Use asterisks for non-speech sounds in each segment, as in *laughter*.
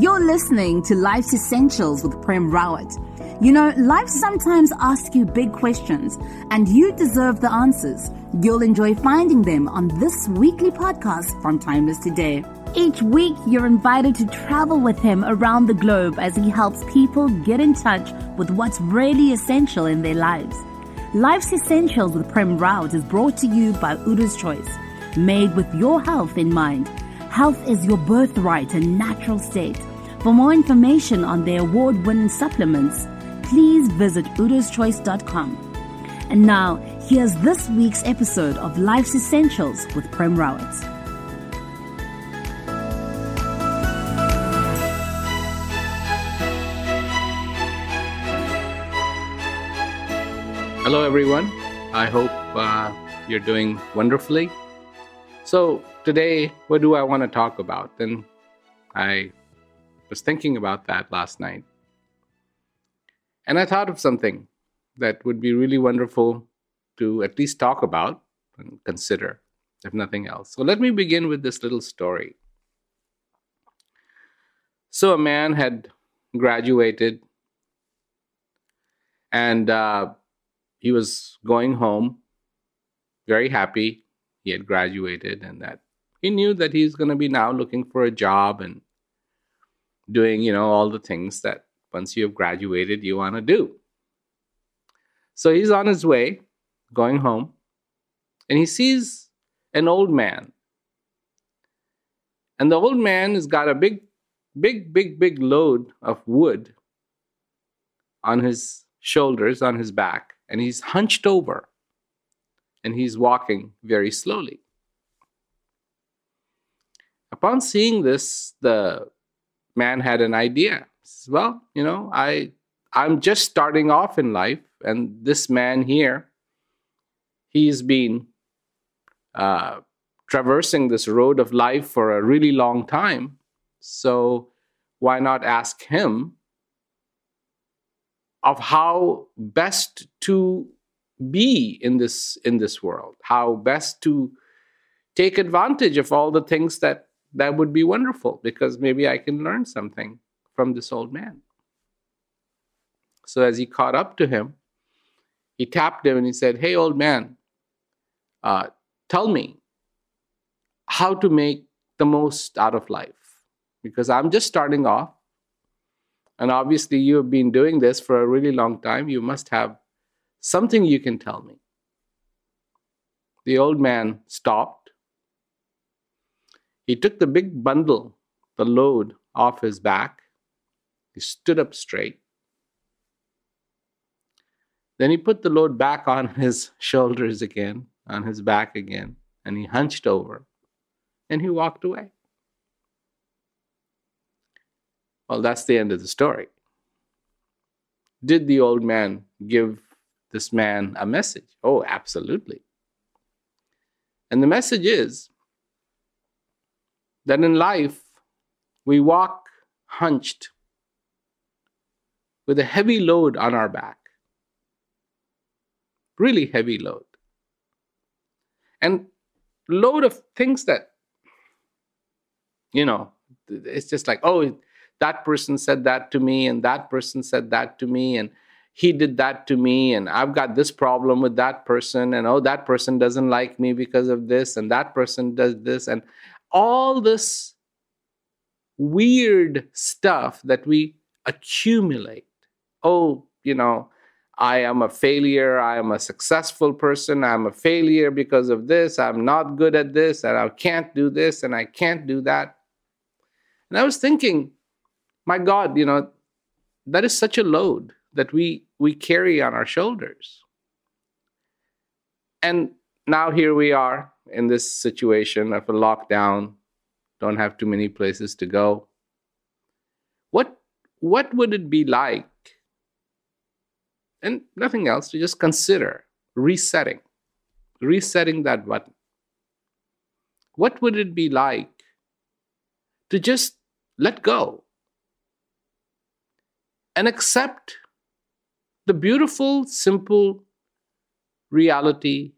You're listening to Life's Essentials with Prem Rawat. You know, life sometimes asks you big questions, and you deserve the answers. You'll enjoy finding them on this weekly podcast from Timeless Today. Each week, you're invited to travel with him around the globe as he helps people get in touch with what's really essential in their lives. Life's Essentials with Prem Rawat is brought to you by Udo's Choice, made with your health in mind. Health is your birthright and natural state. For more information on their award winning supplements, please visit udoschoice.com. And now, here's this week's episode of Life's Essentials with Prem Rawat. Hello, everyone. I hope uh, you're doing wonderfully. So, today, what do I want to talk about? And I was thinking about that last night. And I thought of something that would be really wonderful to at least talk about and consider, if nothing else. So, let me begin with this little story. So, a man had graduated and uh, he was going home very happy he had graduated and that he knew that he's going to be now looking for a job and doing you know all the things that once you have graduated you want to do so he's on his way going home and he sees an old man and the old man has got a big big big big load of wood on his shoulders on his back and he's hunched over and he's walking very slowly. Upon seeing this, the man had an idea. Says, well, you know, I I'm just starting off in life, and this man here, he's been uh, traversing this road of life for a really long time. So why not ask him of how best to be in this in this world how best to take advantage of all the things that that would be wonderful because maybe i can learn something from this old man so as he caught up to him he tapped him and he said hey old man uh, tell me how to make the most out of life because i'm just starting off and obviously, you have been doing this for a really long time. You must have something you can tell me. The old man stopped. He took the big bundle, the load, off his back. He stood up straight. Then he put the load back on *laughs* his shoulders again, on his back again, and he hunched over and he walked away. Well, that's the end of the story. did the old man give this man a message? Oh, absolutely. And the message is that in life, we walk hunched with a heavy load on our back. Really heavy load. And load of things that, you know, it's just like, oh, that person said that to me, and that person said that to me, and he did that to me, and I've got this problem with that person, and oh, that person doesn't like me because of this, and that person does this, and all this weird stuff that we accumulate. Oh, you know, I am a failure. I am a successful person. I'm a failure because of this. I'm not good at this, and I can't do this, and I can't do that. And I was thinking, my God, you know, that is such a load that we we carry on our shoulders. And now here we are in this situation of a lockdown, don't have too many places to go. What what would it be like? And nothing else to just consider resetting, resetting that button. What would it be like to just let go and accept the beautiful, simple reality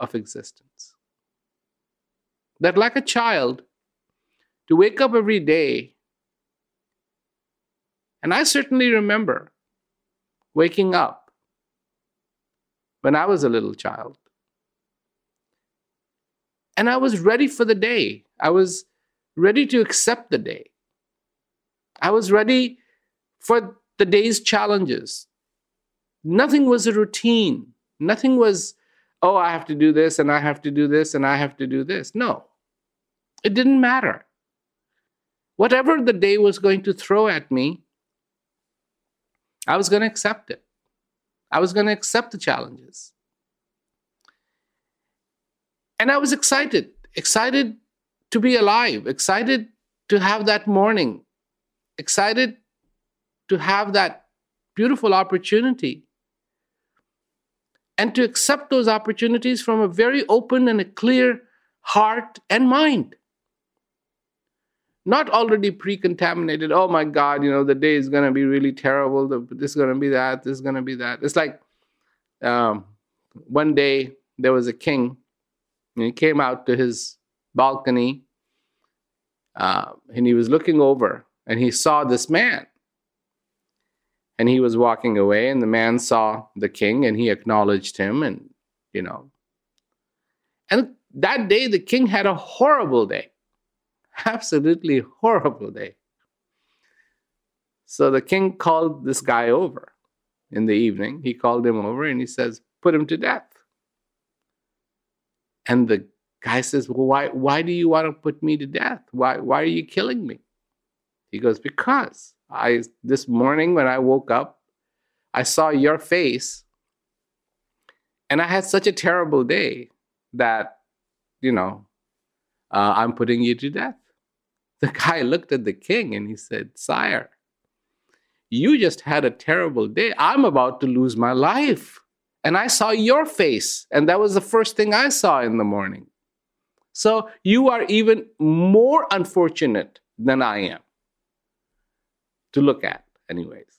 of existence? That, like a child, to wake up every day. And I certainly remember waking up when I was a little child. And I was ready for the day. I was ready to accept the day. I was ready for the day's challenges. Nothing was a routine. Nothing was, oh, I have to do this and I have to do this and I have to do this. No, it didn't matter. Whatever the day was going to throw at me, I was going to accept it. I was going to accept the challenges. And I was excited, excited to be alive, excited to have that morning, excited to have that beautiful opportunity, and to accept those opportunities from a very open and a clear heart and mind not already pre-contaminated. Oh my god you know the day is going to be really terrible. This is going to be that this is going to be that. It's like um, one day there was a king and he came out to his balcony uh, and he was looking over and he saw this man. And he was walking away and the man saw the king and he acknowledged him and you know. And that day the king had a horrible day absolutely horrible day. So the king called this guy over in the evening. He called him over and he says, Put him to death. And the guy says, Well, why, why do you want to put me to death? Why, why are you killing me? He goes, Because I this morning when I woke up, I saw your face and I had such a terrible day that, you know, uh, I'm putting you to death. The guy looked at the king and he said, Sire, you just had a terrible day. I'm about to lose my life. And I saw your face, and that was the first thing I saw in the morning. So you are even more unfortunate than I am to look at, anyways.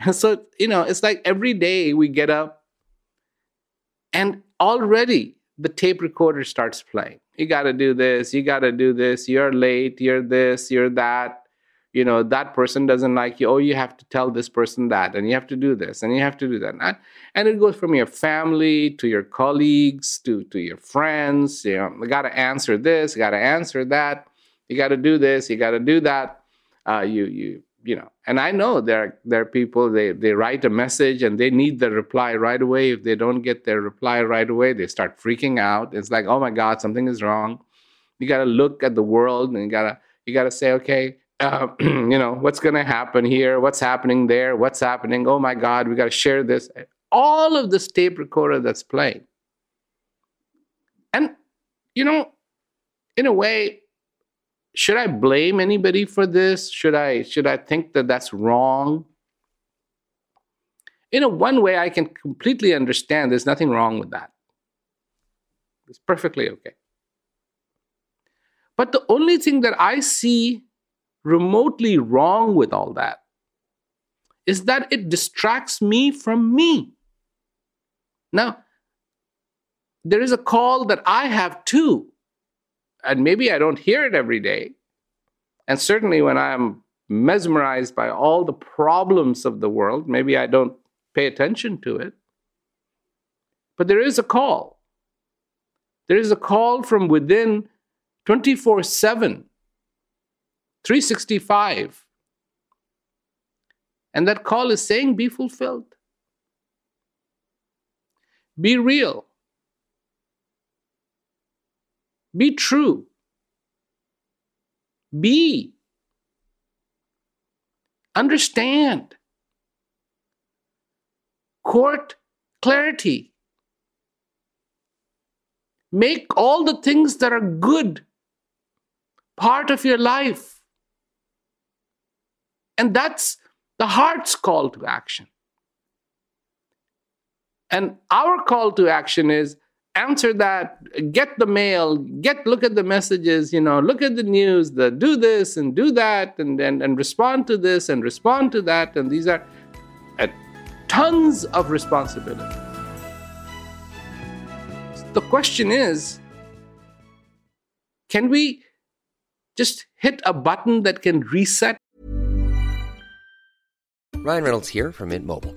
And so, you know, it's like every day we get up and already the tape recorder starts playing you got to do this you got to do this you're late you're this you're that. You know that person doesn't like you. Oh you have to tell this person that and you have to do this and you have to do that and it goes from your family to your colleagues to to your friends you know got to answer this you got to answer that you got to do this you got to do that. Uh, you you you know and i know there there are people they they write a message and they need the reply right away. If they don't get their reply right away they start freaking out. It's like oh my god something is wrong. You got to look at the world and you got to you got to say okay uh, *clears throat* you know what's going to happen here? What's happening there? What's happening? Oh my god we got to share this. All of this tape recorder that's playing. And you know in a way should I blame anybody for this? Should I should I think that that's wrong? In a one way, I can completely understand there's nothing wrong with that. It's perfectly okay. But the only thing that I see remotely wrong with all that is that it distracts me from me. Now, there is a call that I have too. And maybe I don't hear it every day. And certainly when I'm mesmerized by all the problems of the world, maybe I don't pay attention to it. But there is a call. There is a call from within 24 7, 365. And that call is saying, be fulfilled. Be real. Be true. Be. Understand. Court clarity. Make all the things that are good part of your life. And that's the heart's call to action. And our call to action is answer that, get the mail, get look at the messages, you know, look at the news, the do this and do that, and and, and respond to this and respond to that. And these are uh, tons of responsibility. The question is, can we just hit a button that can reset? Ryan Reynolds here from Mint Mobile.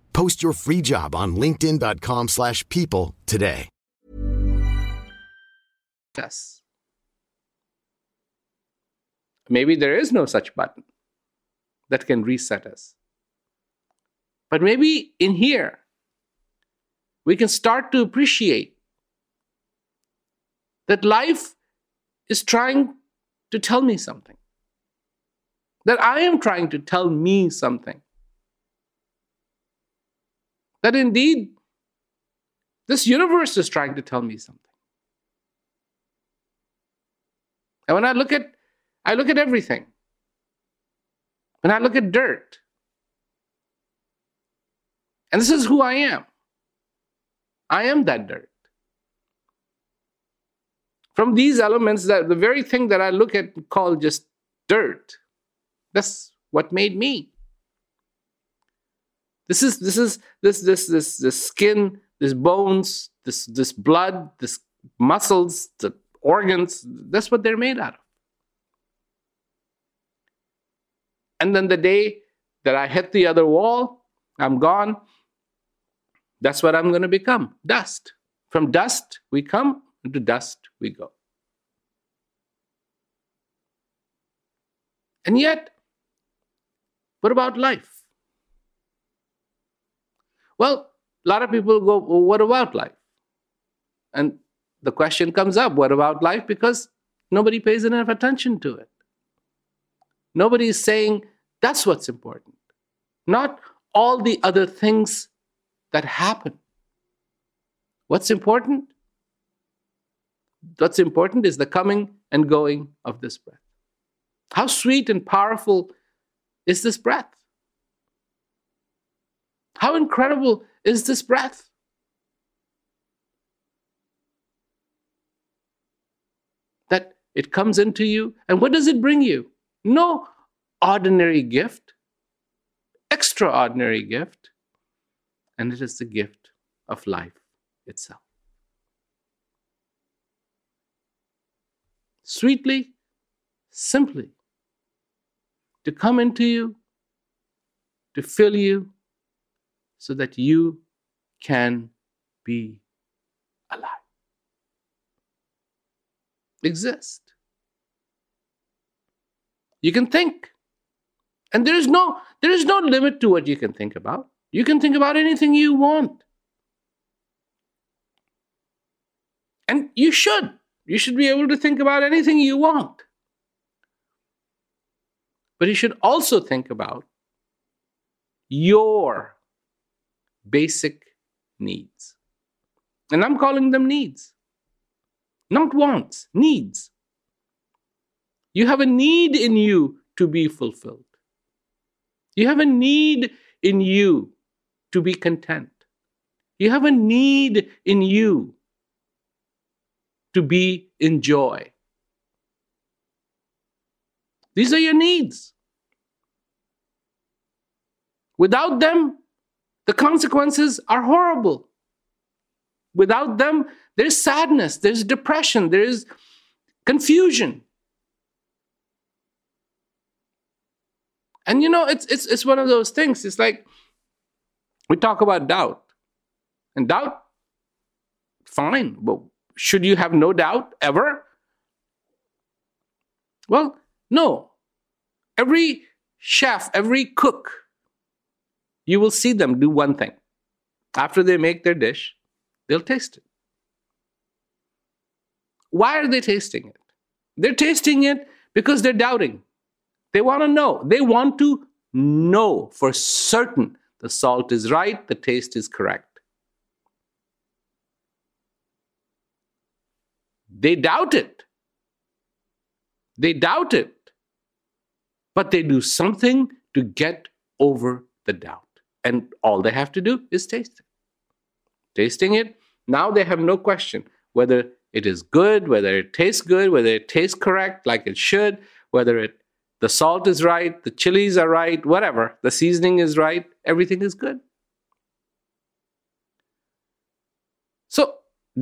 Post your free job on linkedin.com/people slash people today. Yes. Maybe there is no such button that can reset us. But maybe in here, we can start to appreciate that life is trying to tell me something, that I am trying to tell me something, that indeed this universe is trying to tell me something. And when I look at I look at everything. When I look at dirt. And this is who I am. I am that dirt. From these elements that the very thing that I look at call just dirt. That's what made me. This is this is this this this this skin, this bones, this this blood, this muscles, the organs. That's what they're made out of. And then the day that I hit the other wall, I'm gone. That's what I'm going to become dust. From dust we come, and to dust we go. And yet, what about life? Well, a lot of people go, well, what about life? And the question comes up what about life? Because nobody pays enough attention to it. Nobody is saying that's what's important, not all the other things that happen. What's important? What's important is the coming and going of this breath. How sweet and powerful is this breath? How incredible is this breath? That it comes into you, and what does it bring you? No ordinary gift, extraordinary gift, and it is the gift of life itself. sweetly, simply, to come into you, to fill you, so that you can be alive. Exist. You can think. And there is no there is no limit to what you can think about. You can think about anything you want. And you should. You should be able to think about anything you want. But you should also think about your basic needs. And I'm calling them needs, not wants, needs. You have a need in you to be fulfilled. You have a need in you to be content. You have a need in you to be in joy. These are your needs. Without them, the consequences are horrible. Without them, there's sadness, there's depression, there's confusion. And you know, it's it's it's one of those things. It's like we talk about doubt. And doubt, fine, but should you have no doubt ever? Well, no. Every chef, every cook, you will see them do one thing. After they make their dish, they'll taste it. Why are they tasting it? They're tasting it because they're doubting. They want to know. They want to know for certain the salt is right, the taste is correct. They doubt it. They doubt it. But they do something to get over the doubt. And all they have to do is taste it. Tasting it, now they have no question whether it is good, whether it tastes good, whether it tastes correct like it should, whether it the salt is right, the chilies are right, whatever, the seasoning is right, everything is good. So,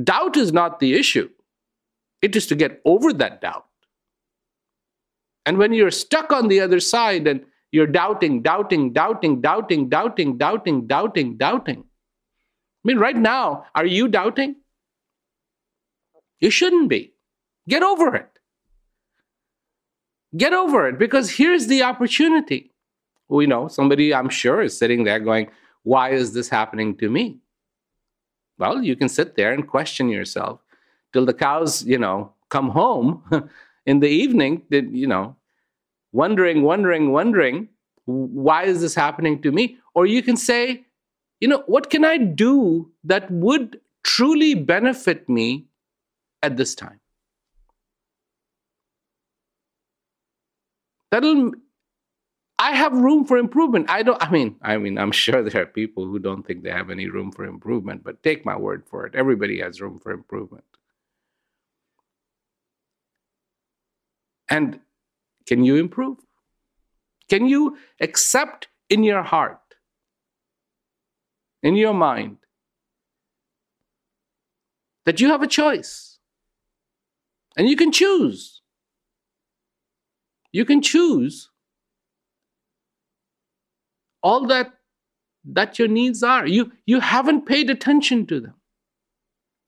doubt is not the issue. It is to get over that doubt. And when you're stuck on the other side and you're doubting, doubting, doubting, doubting, doubting, doubting, doubting, doubting. I mean, right now, are you doubting? You shouldn't be. Get over it. Get over it because here's the opportunity. We know somebody, I'm sure, is sitting there going, Why is this happening to me? Well, you can sit there and question yourself till the cows, you know, come home *laughs* in the evening, you know, wondering, wondering, wondering, why is this happening to me? Or you can say, you know, what can I do that would truly benefit me at this time? That'll I have room for improvement. I don't I mean, I mean, I'm sure there are people who don't think they have any room for improvement, but take my word for it. Everybody has room for improvement. And can you improve? Can you accept in your heart, in your mind, that you have a choice and you can choose? You can choose all that that your needs are. You you haven't paid attention to them.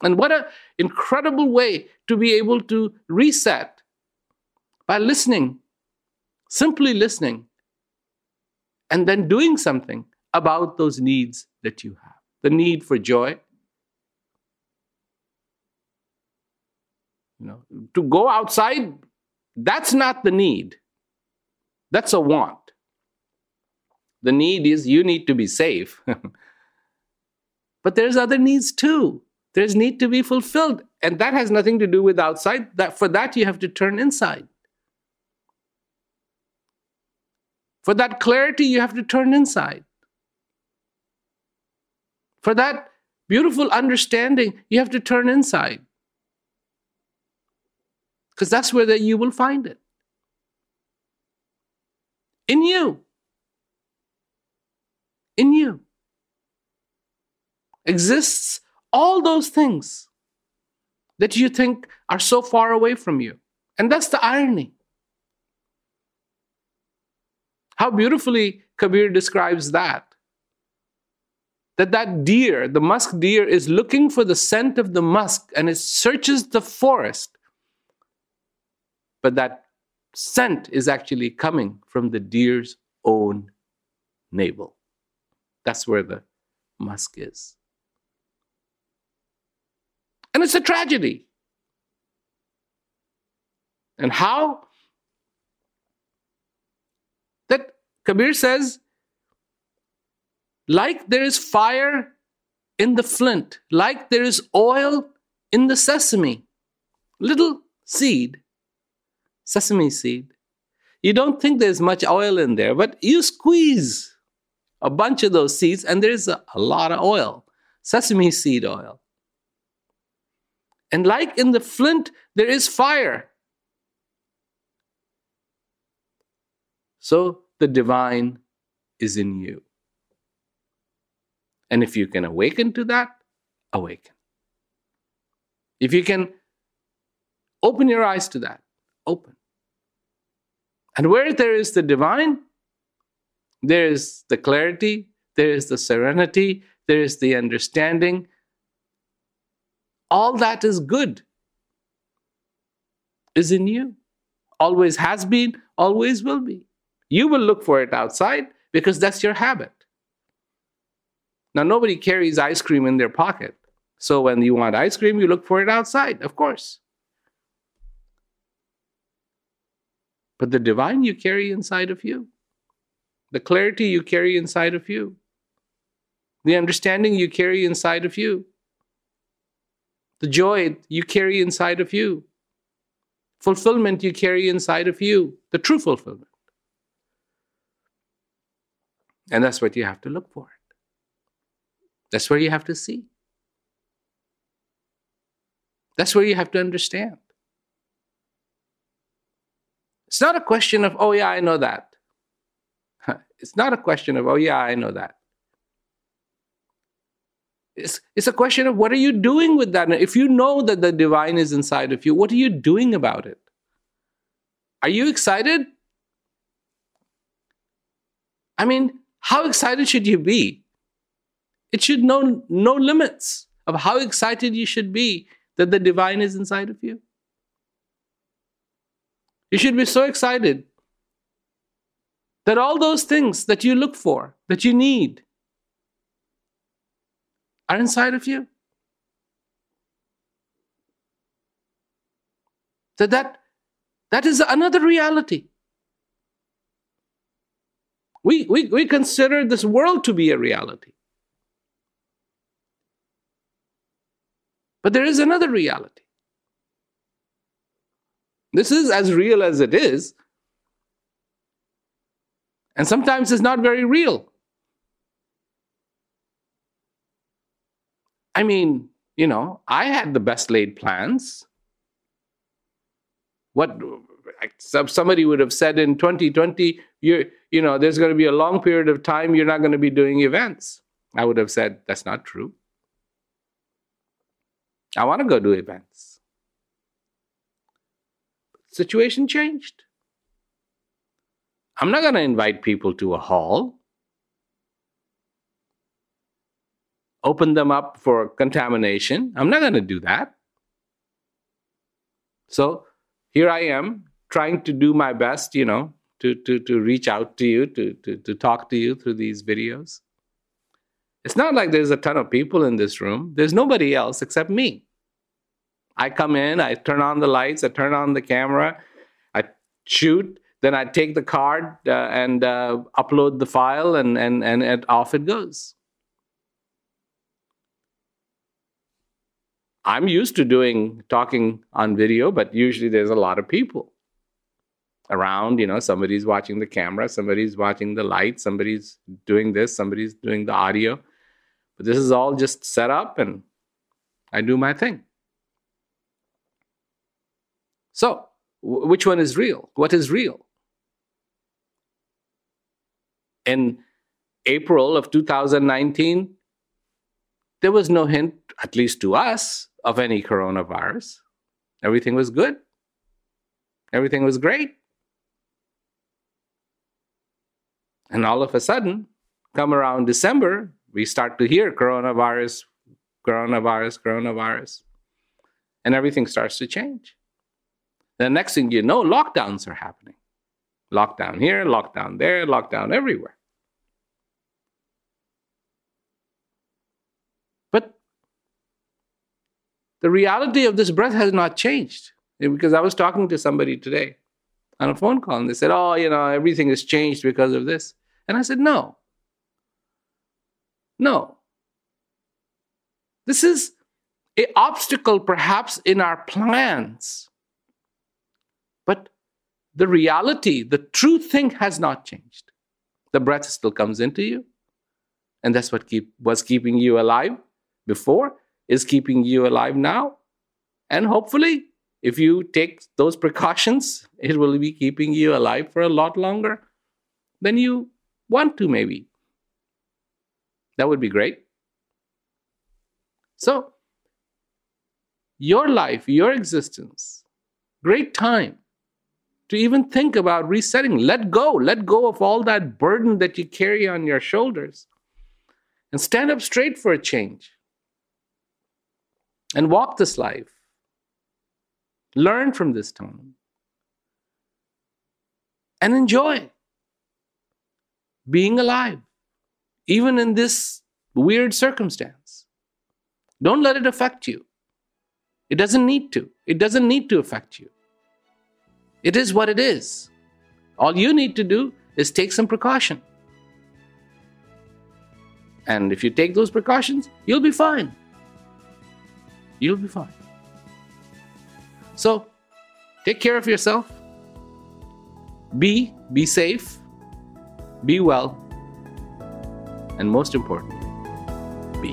And what an incredible way to be able to reset by listening, simply listening, and then doing something about those needs that you have the need for joy. You know, to go outside, that's not the need. That's a want. The need is you need to be safe. *laughs* but there's other needs too. There's need to be fulfilled. And that has nothing to do with outside. That for that you have to turn inside. For that clarity, you have to turn inside. For that beautiful understanding, you have to turn inside. Because that's where that you will find it. In you. In you. Exists all those things that you think are so far away from you. And that's the irony. How beautifully Kabir describes that. That that deer, the musk deer, is looking for the scent of the musk and it searches the forest. But that scent is actually coming from the deer's own navel. That's where the musk is. And it's a tragedy. And how? That Kabir says, like there is fire in the flint, like there is oil in the sesame, little seed, sesame seed. You don't think there's much oil in there, but you squeeze a bunch of those seeds and there's a, a lot of oil, sesame seed oil. And like in the flint, there is fire. So the divine is in you. And if you can awaken to that, awaken. If you can open your eyes to that, open. And where there is the divine, there is the clarity, there is the serenity, there is the understanding. All that is good is in you. Always has been, always will be. You will look for it outside because that's your habit. Now, nobody carries ice cream in their pocket. So when you want ice cream, you look for it outside, of course. But the divine you carry inside of you, the clarity you carry inside of you, the understanding you carry inside of you, the joy you carry inside of you, fulfillment you carry inside of you, the true fulfillment. And that's what you have to look for. That's where you have to see. That's where you have to understand. It's not a question of, oh, yeah, I know that. *laughs* It's not a question of, oh, yeah, I know that. It's, it's a question of what are you doing with that? If you know that the divine is inside of you, what are you doing about it? Are you excited? I mean, how excited should you be? It should know no limits of how excited you should be that the divine is inside of you. You should be so excited that all those things that you look for, that you need, are inside of you. That that, that is another reality. We, we, we consider this world to be a reality. But there is another reality. This is as real as it is. And sometimes it's not very real. I mean, you know, I had the best laid plans. What somebody would have said in 2020, you you know, there's going to be a long period of time you're not going to be doing events. I would have said that's not true. I want to go do events. Situation changed. I'm not going to invite people to a hall, open them up for contamination. I'm not going to do that. So here I am trying to do my best, you know, to, to, to reach out to you, to, to, to talk to you through these videos. It's not like there's a ton of people in this room. There's nobody else except me. I come in, I turn on the lights, I turn on the camera, I shoot, then I take the card uh, and uh, upload the file, and, and, and, and off it goes. I'm used to doing talking on video, but usually there's a lot of people around you know somebody's watching the camera somebody's watching the light somebody's doing this somebody's doing the audio. But this is all just set up and i do my thing. So w- which one is real? What is real? In april of 2019 there was no hint at least to us of any coronavirus. Everything was good. Everything was great. And all of a sudden, come around December, we start to hear coronavirus, coronavirus, coronavirus. And everything starts to change. The next thing you know, lockdowns are happening. Lockdown here, lockdown there, lockdown everywhere. But the reality of this breath has not changed. Because I was talking to somebody today on a phone call and they said, Oh, you know, everything has changed because of this. And I said, No. No. This is an obstacle perhaps in our plans. But the reality, the true thing has not changed. The breath still comes into you. And that's what keep, was keeping you alive before, is keeping you alive now. And hopefully, if you take those precautions, it will be keeping you alive for a lot longer than you want to, maybe. That would be great. So, your life, your existence, great time to even think about resetting. Let go. Let go of all that burden that you carry on your shoulders and stand up straight for a change and walk this life. Learn from this time and enjoy being alive, even in this weird circumstance. Don't let it affect you. It doesn't need to. It doesn't need to affect you. It is what it is. All you need to do is take some precaution. And if you take those precautions, you'll be fine. You'll be fine. So, take care of yourself. Be, be safe. Be well. And most importantly, be.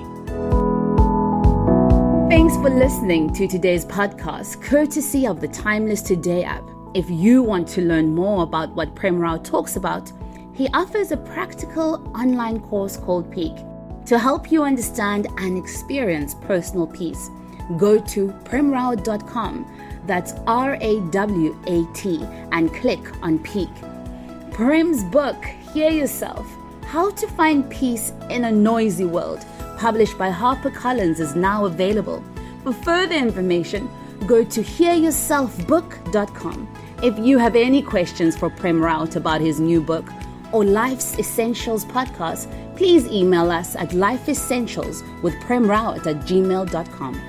Thanks for listening to today's podcast, courtesy of the Timeless Today app. If you want to learn more about what Prem Rawat talks about, he offers a practical online course called Peak to help you understand and experience personal peace. Go to premrawat.com, that's R A W A T, and click on Peak. Prem's book, Hear Yourself How to Find Peace in a Noisy World, published by HarperCollins, is now available. For further information, go to hearyourselfbook.com. If you have any questions for Prem Rawat about his new book or Life's Essentials podcast, please email us at lifeessentials with Prem Rawat at gmail.com.